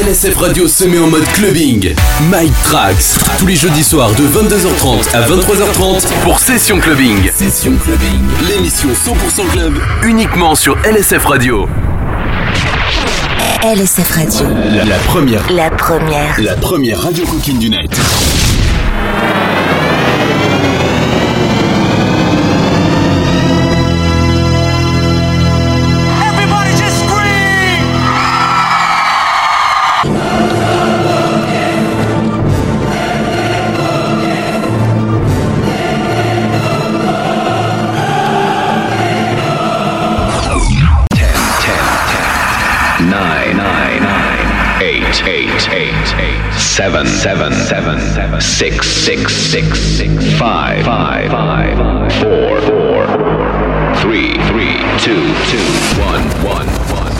LSF Radio se met en mode clubbing. Mike Trax, tous les jeudis soirs de 22h30 à 23h30 pour Session Clubbing. Session Clubbing, l'émission 100% club, uniquement sur LSF Radio. LSF Radio. La, la première. La première. La première radio coquine du net. Seven, seven, seven, seven, six, six, six, six, five, five, five, four, four, three, three, two, two, one, one, one.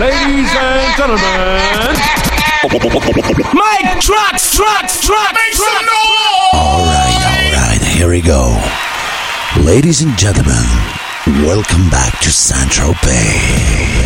Ladies and gentlemen, Mike Trucks, Trucks, Trucks, make some noise! All right, all right, here we go. Ladies and gentlemen, Welcome back to Central Bay.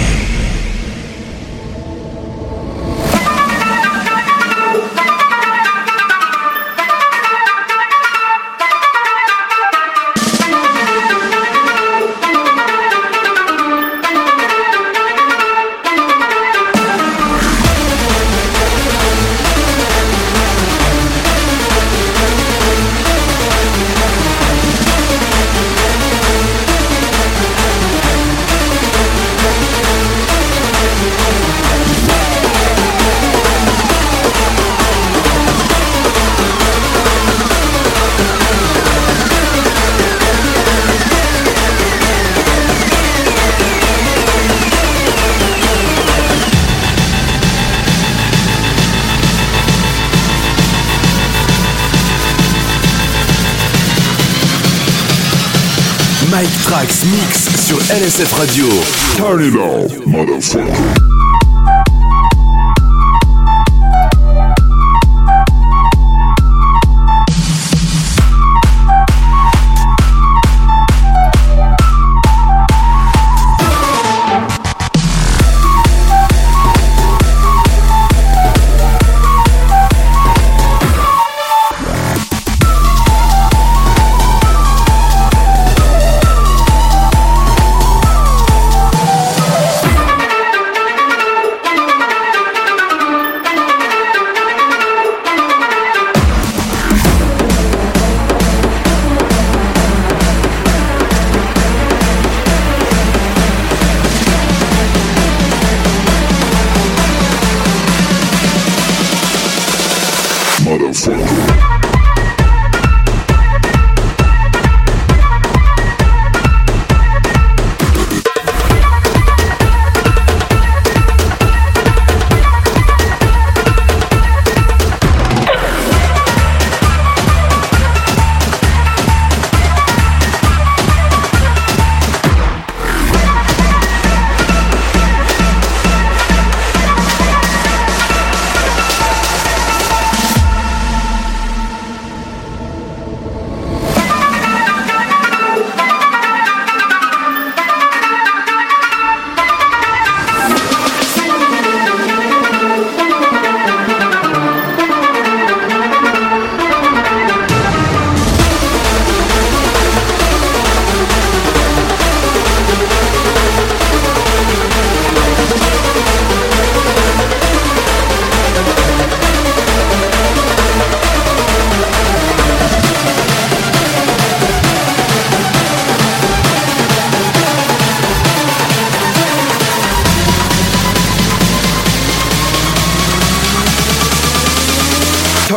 Mike Trax Mix sur LSF Radio. Turn it off, motherfucker.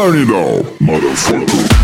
Turn it off, motherfucker.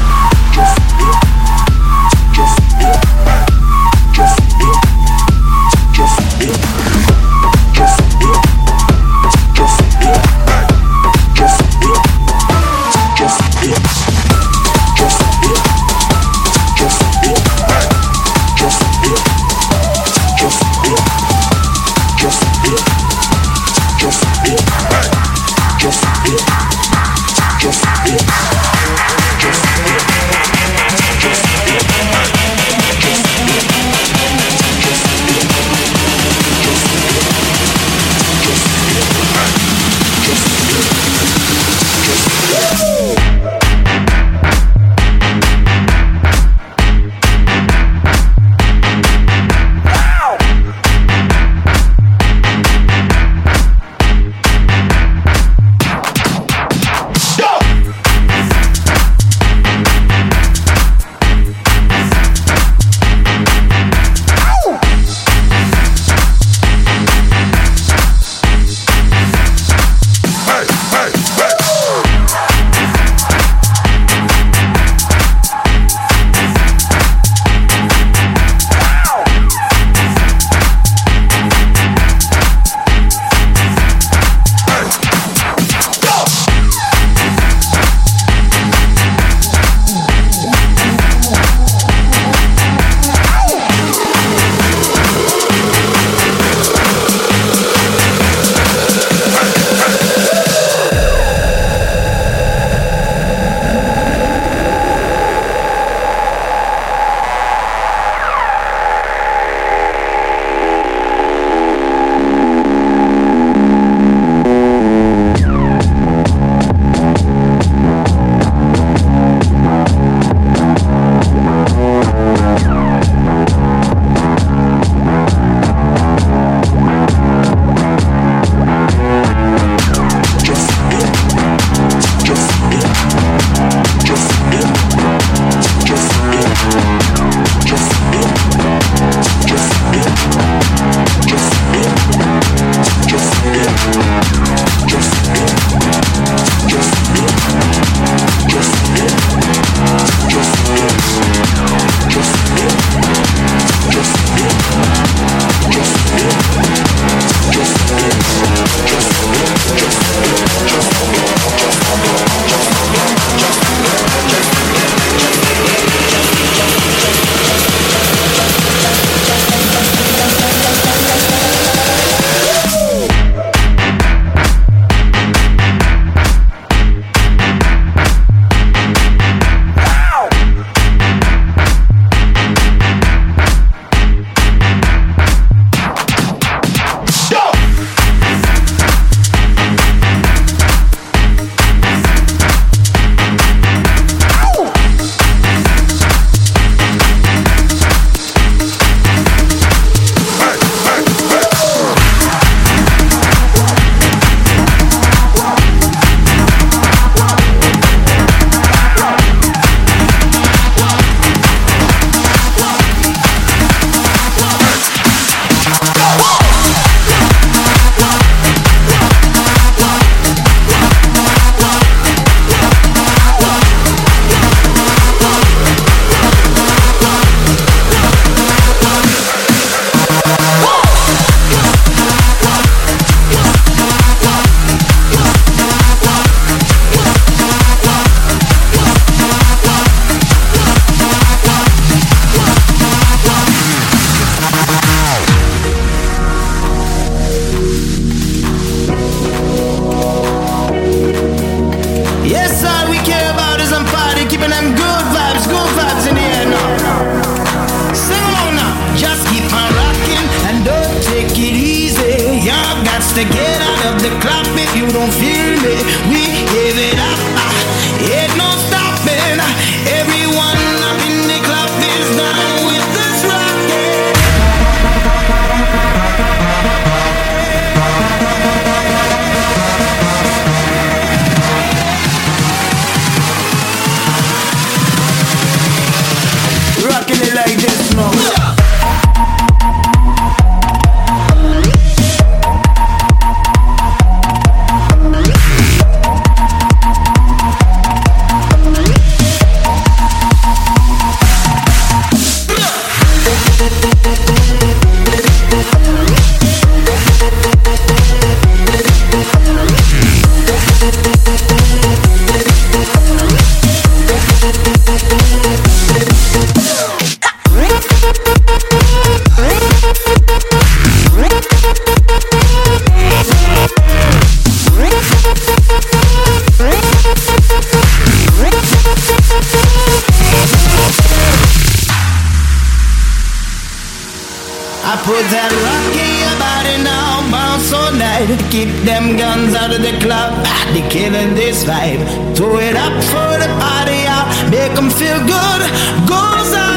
that rocking your body now, bounce all night. Keep them guns out of the club, they killing this vibe. Throw it up for the party, i make them feel good. Goes out.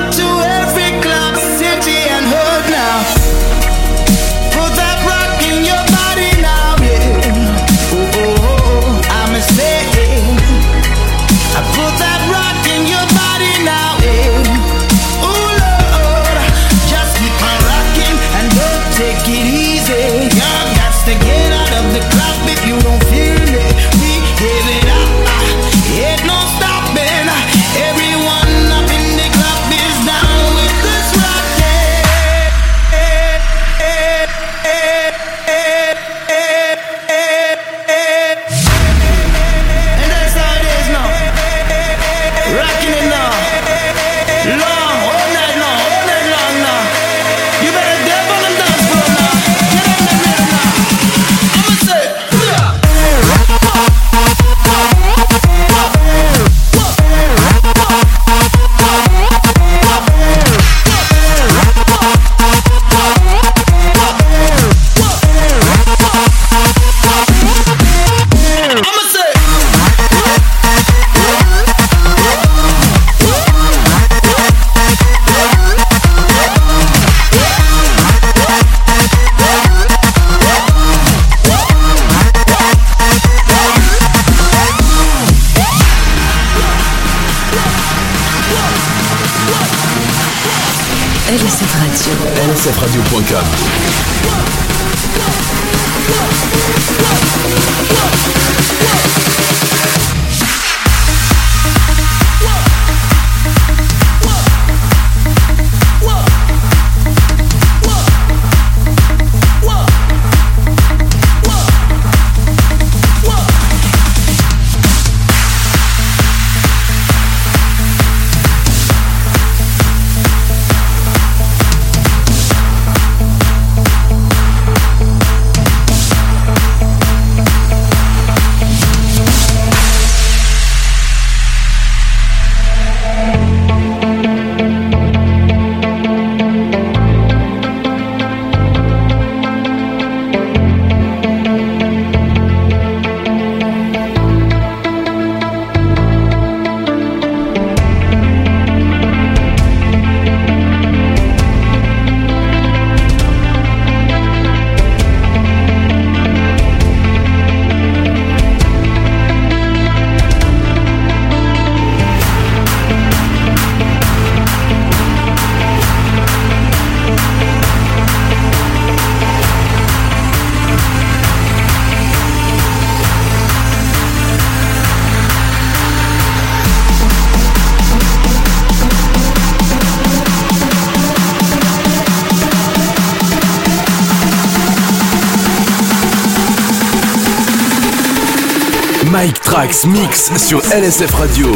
Max Mix sur LSF Radio.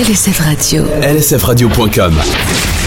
LSF Radio. lsfradio.com.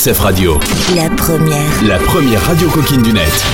LSF Radio. La première. La première radio coquine du net.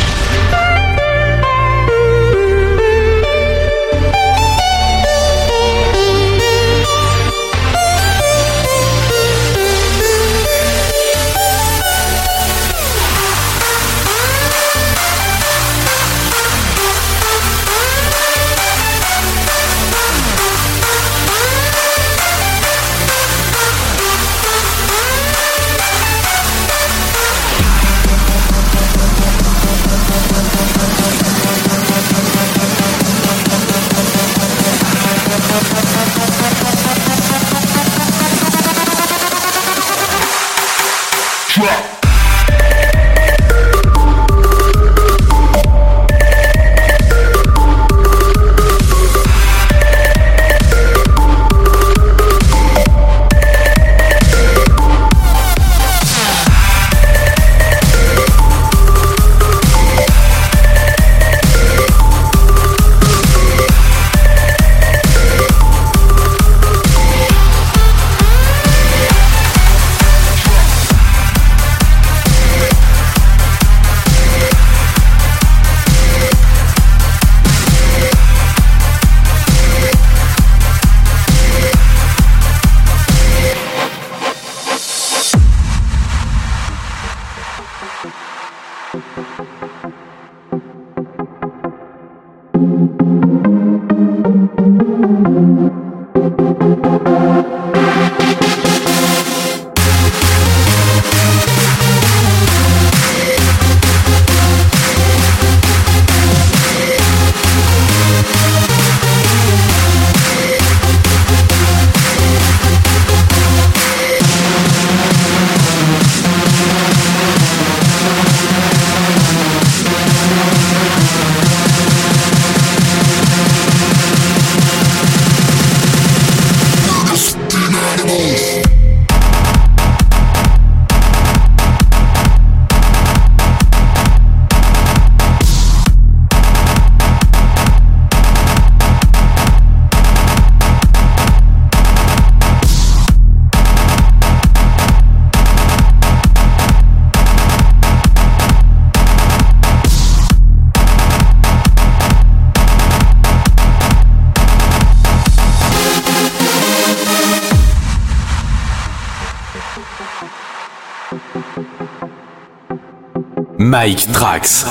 Mike Trax.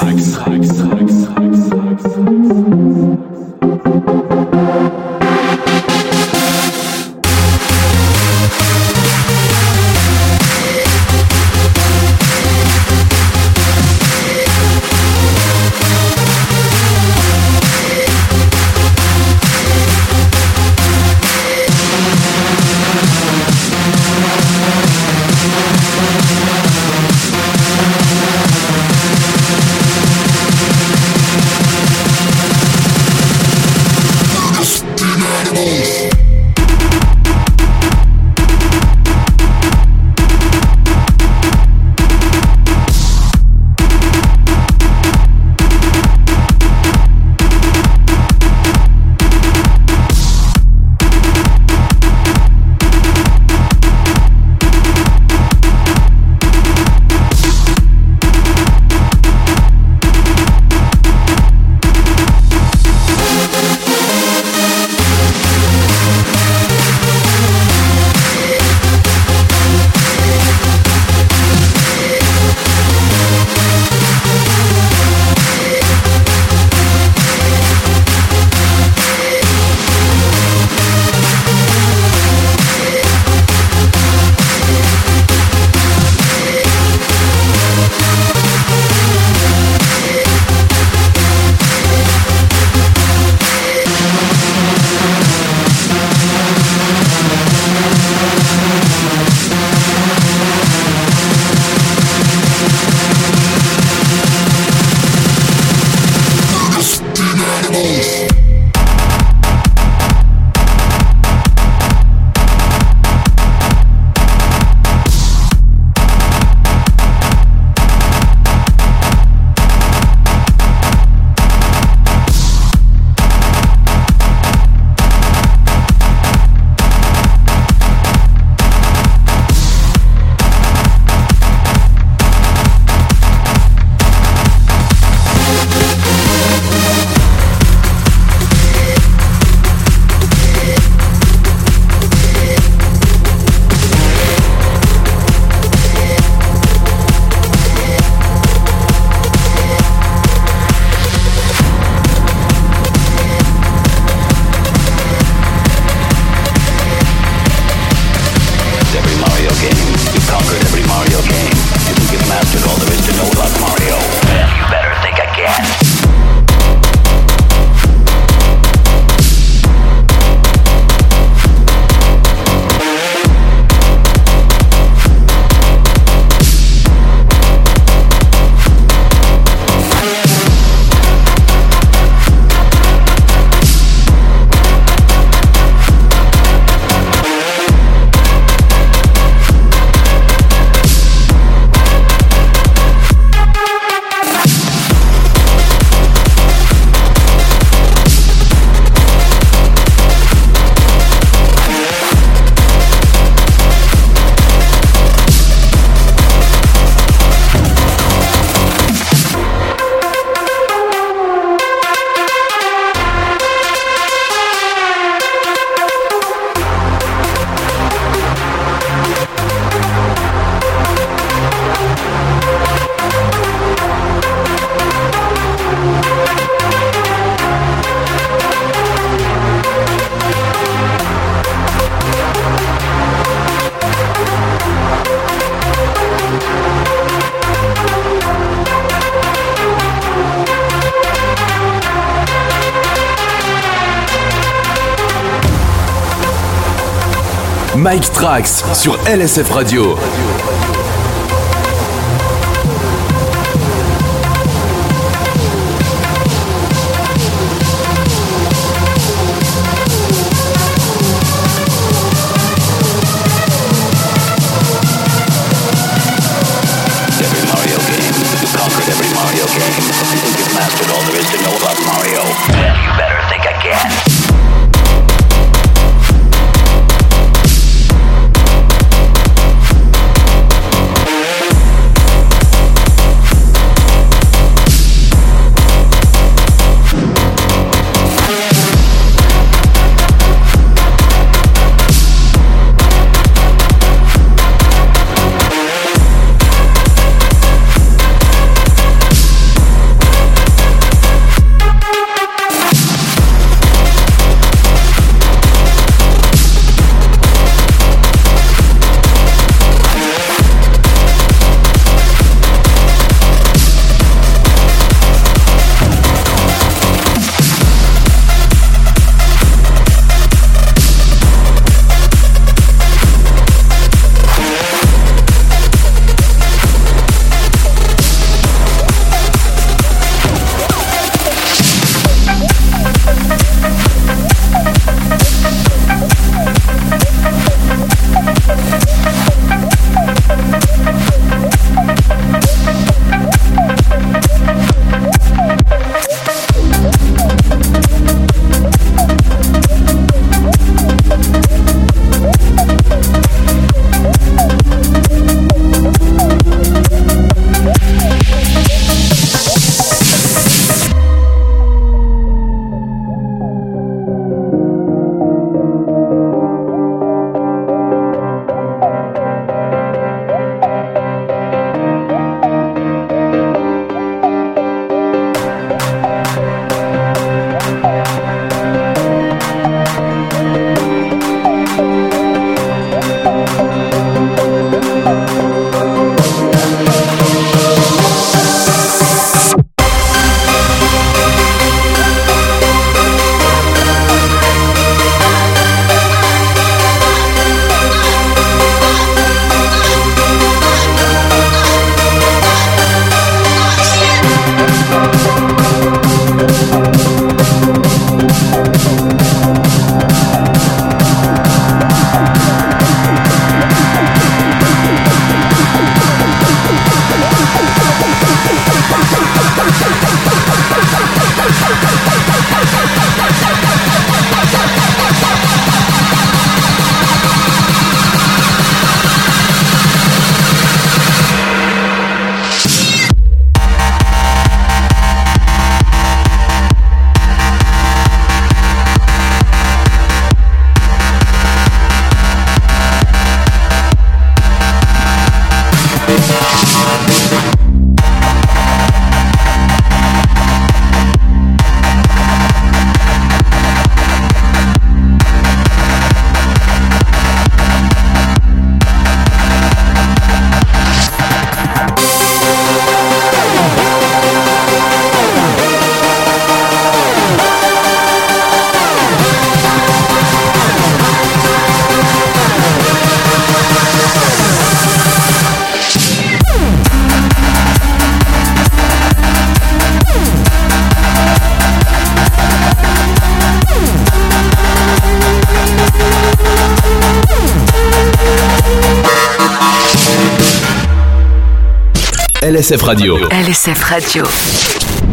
Mike Trax sur LSF Radio. LSF Radio. LSF Radio.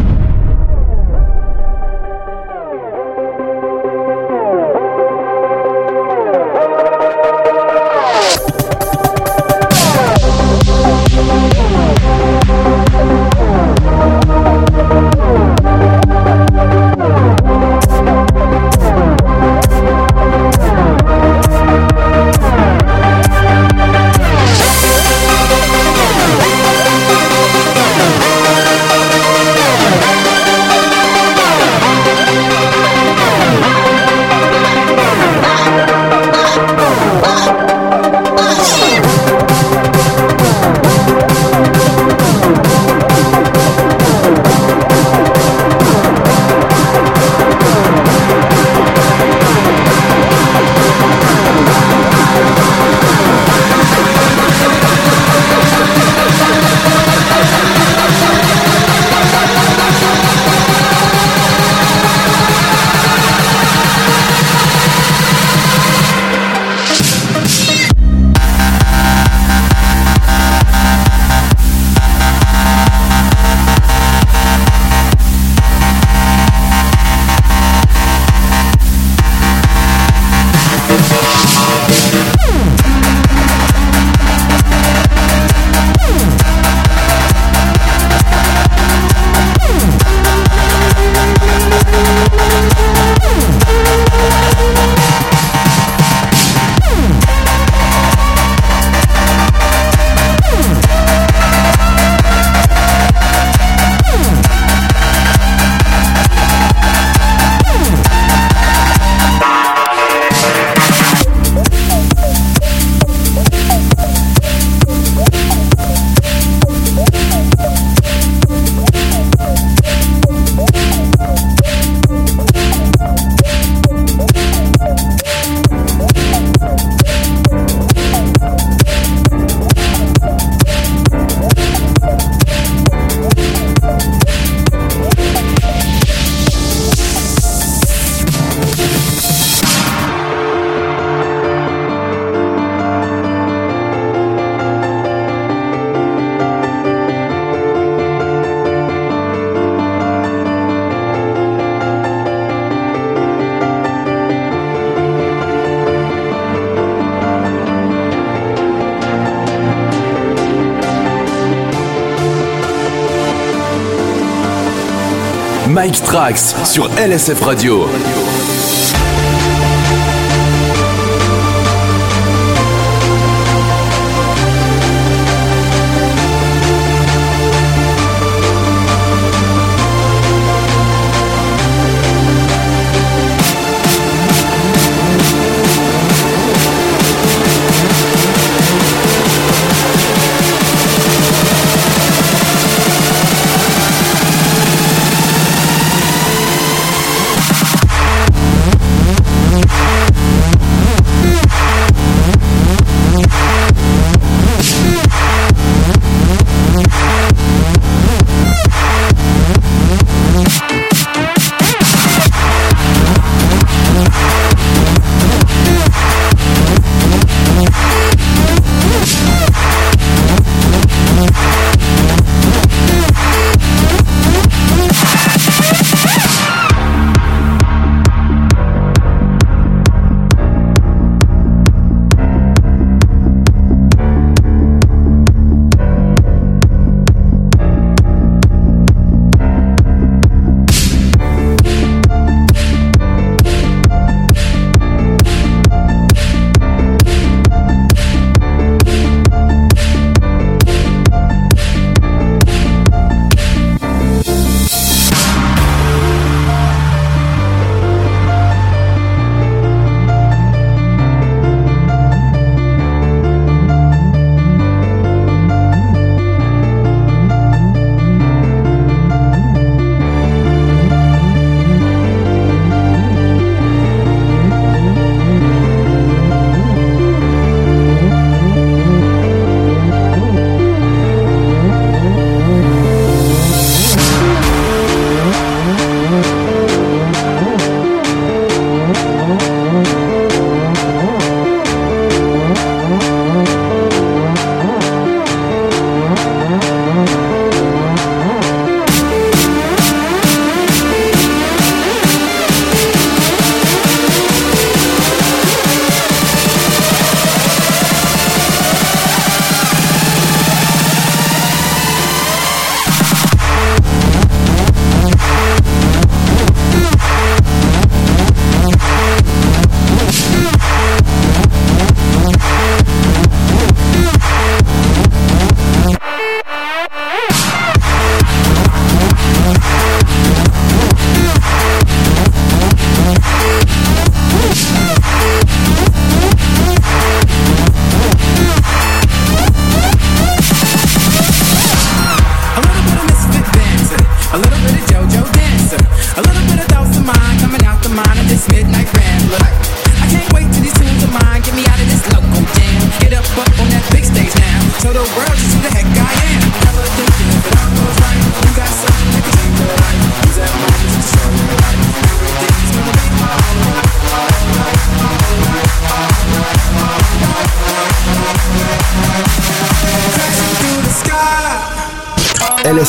Sur LSF Radio.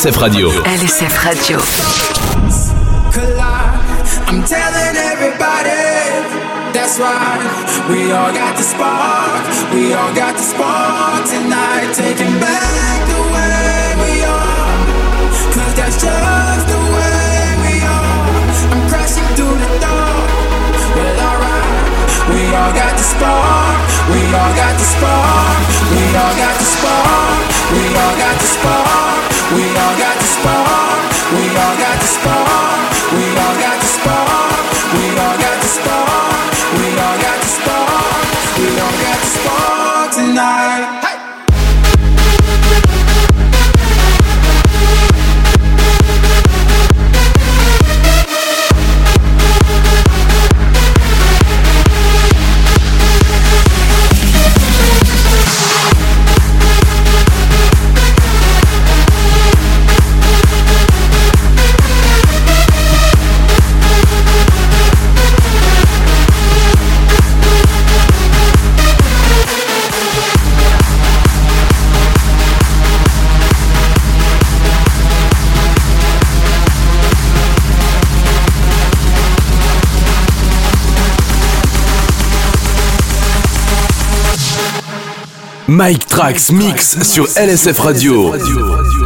LSF Radio. LSF Radio. I'm telling everybody that's why we all got the spark. We all got the spark. Mike Trax Mix sur LSF Radio. LSF Radio.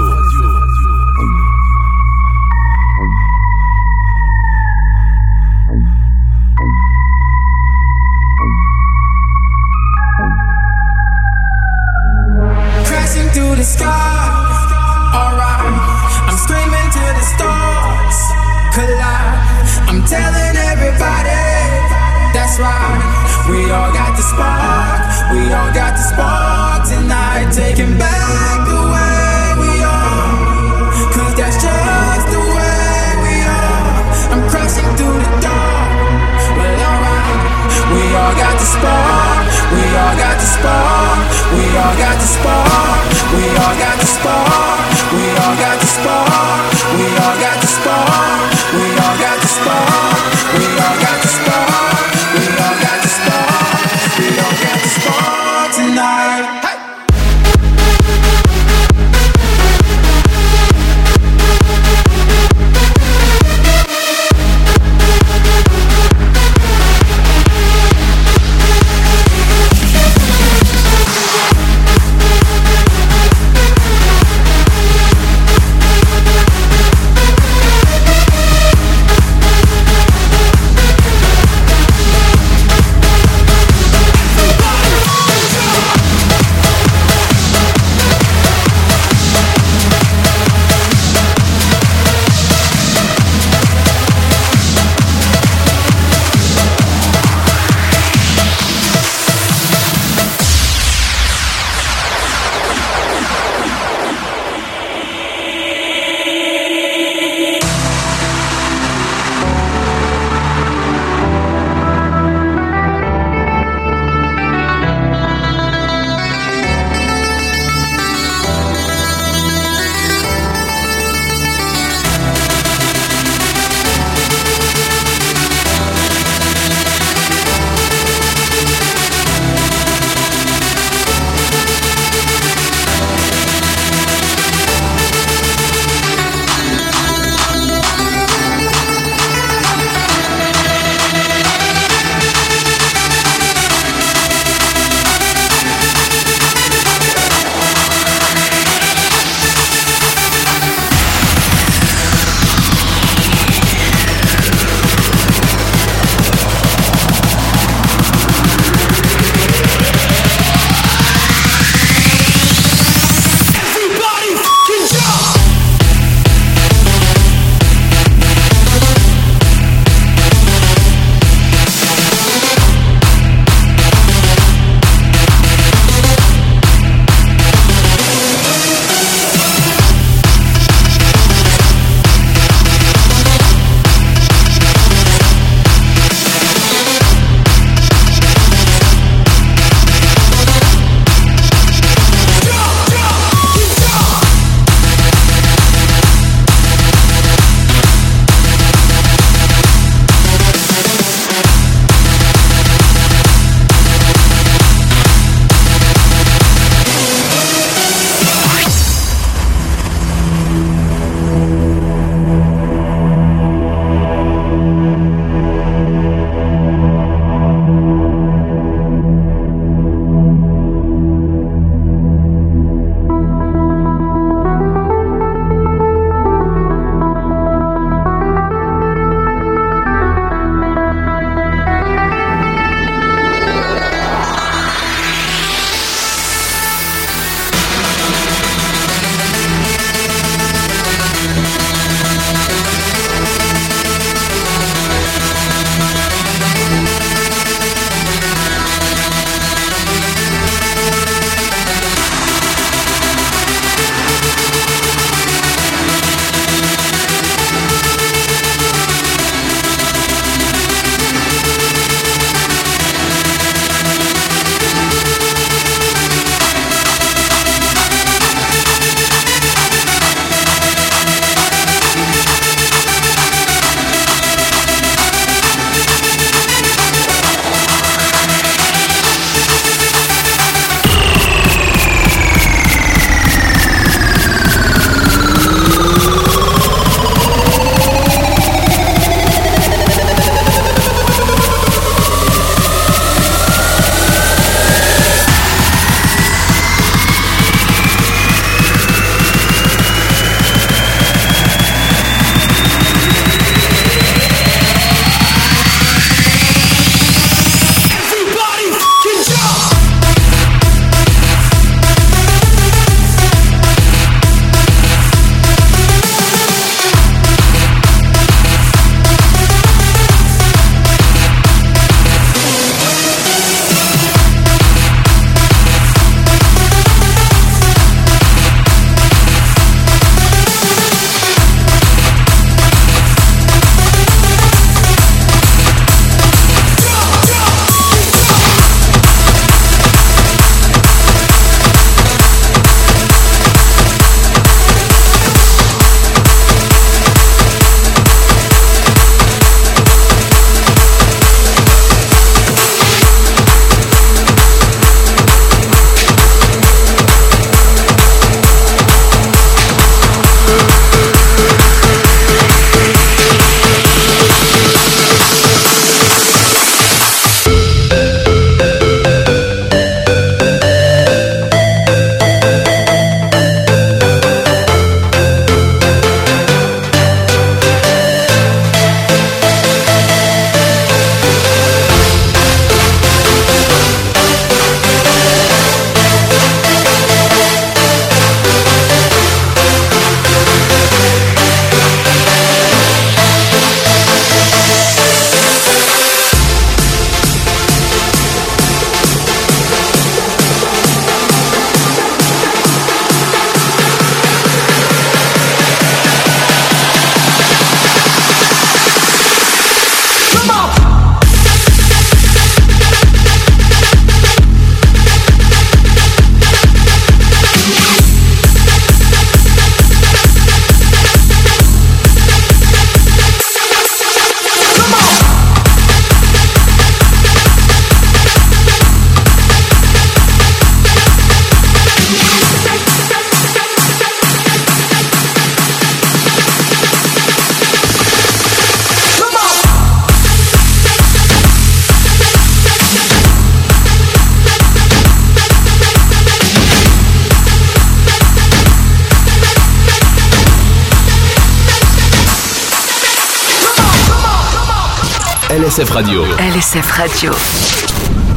LSF Radio. LSF Radio.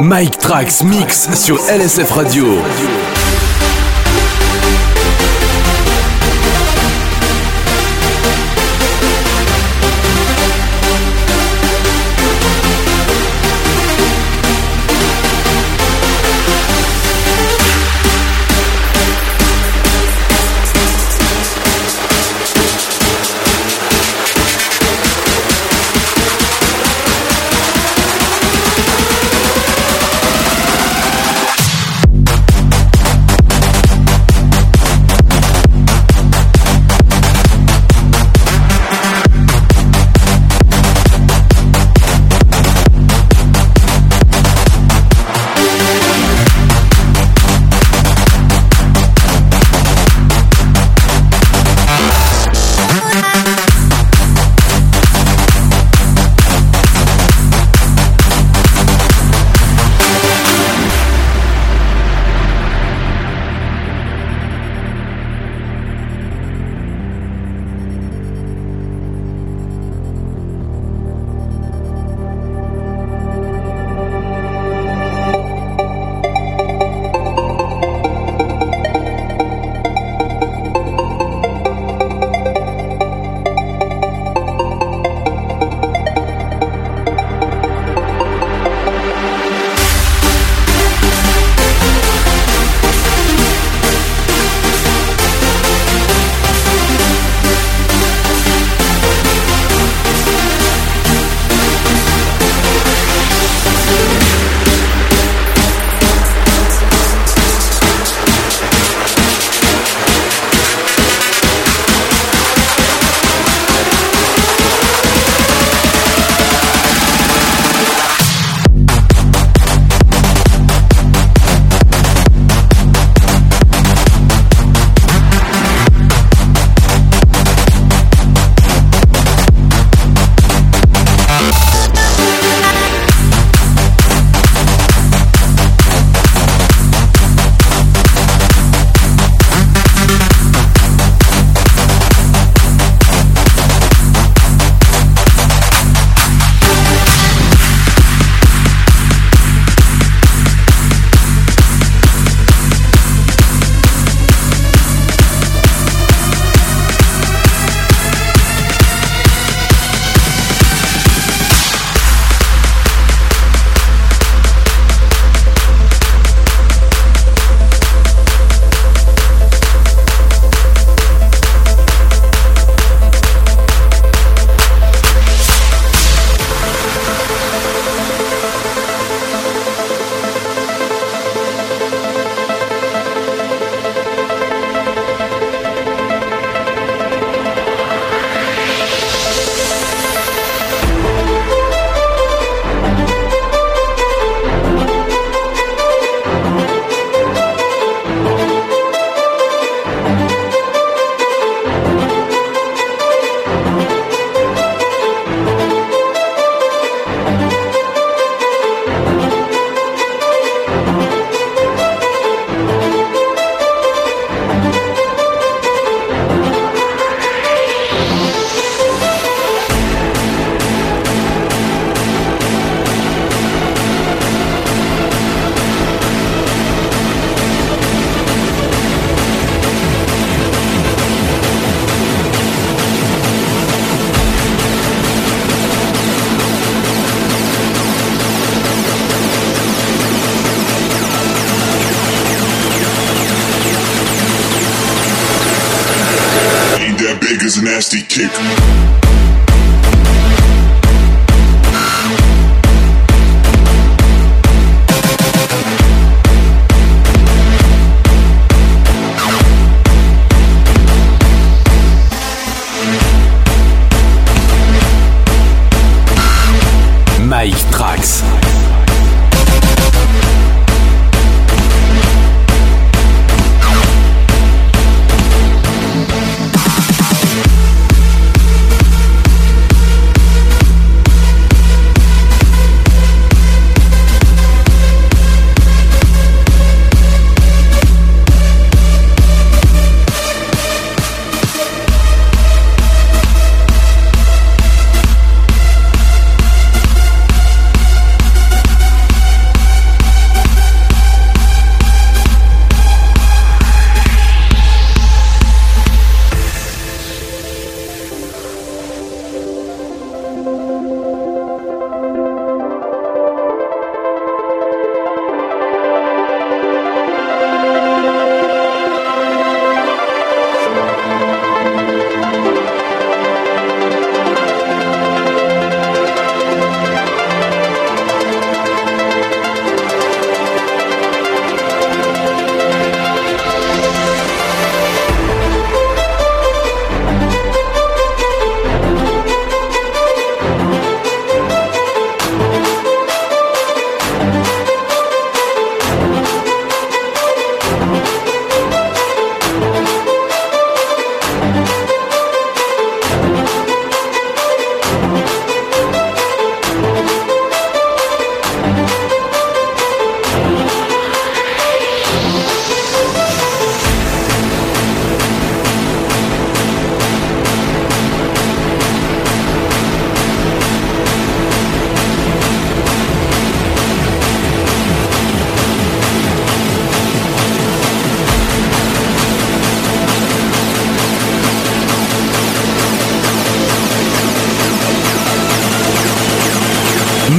Mike Trax Mix sur LSF Radio. A nasty kick.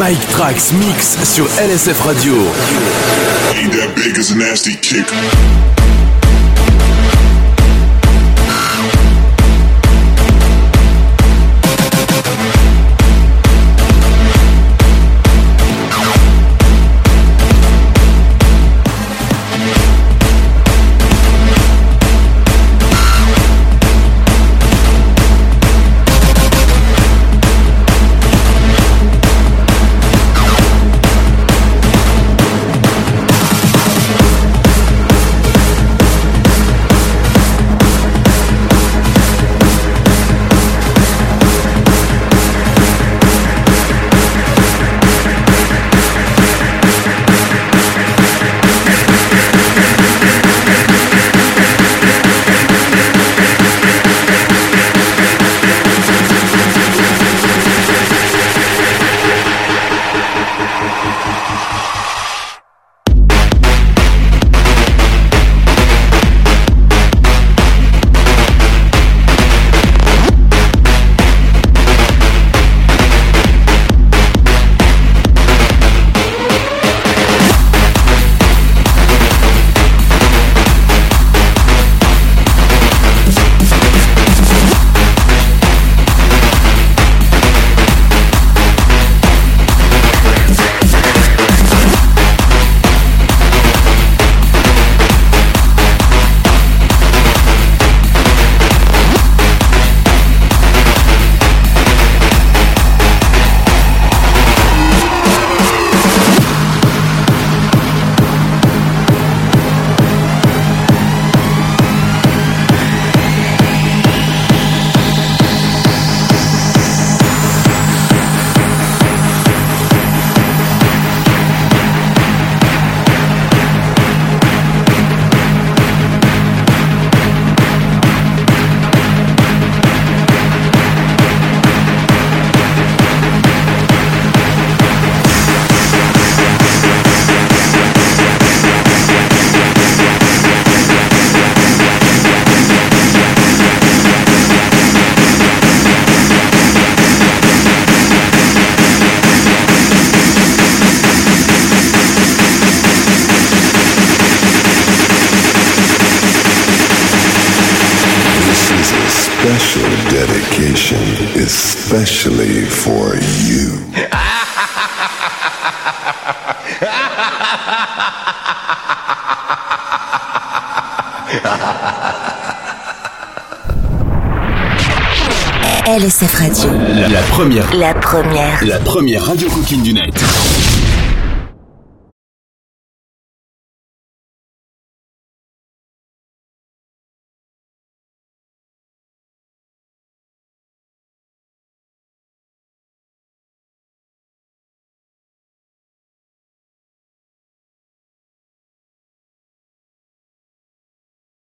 Mike Trax Mix sur LSF Radio. Ain't that big as a nasty kick.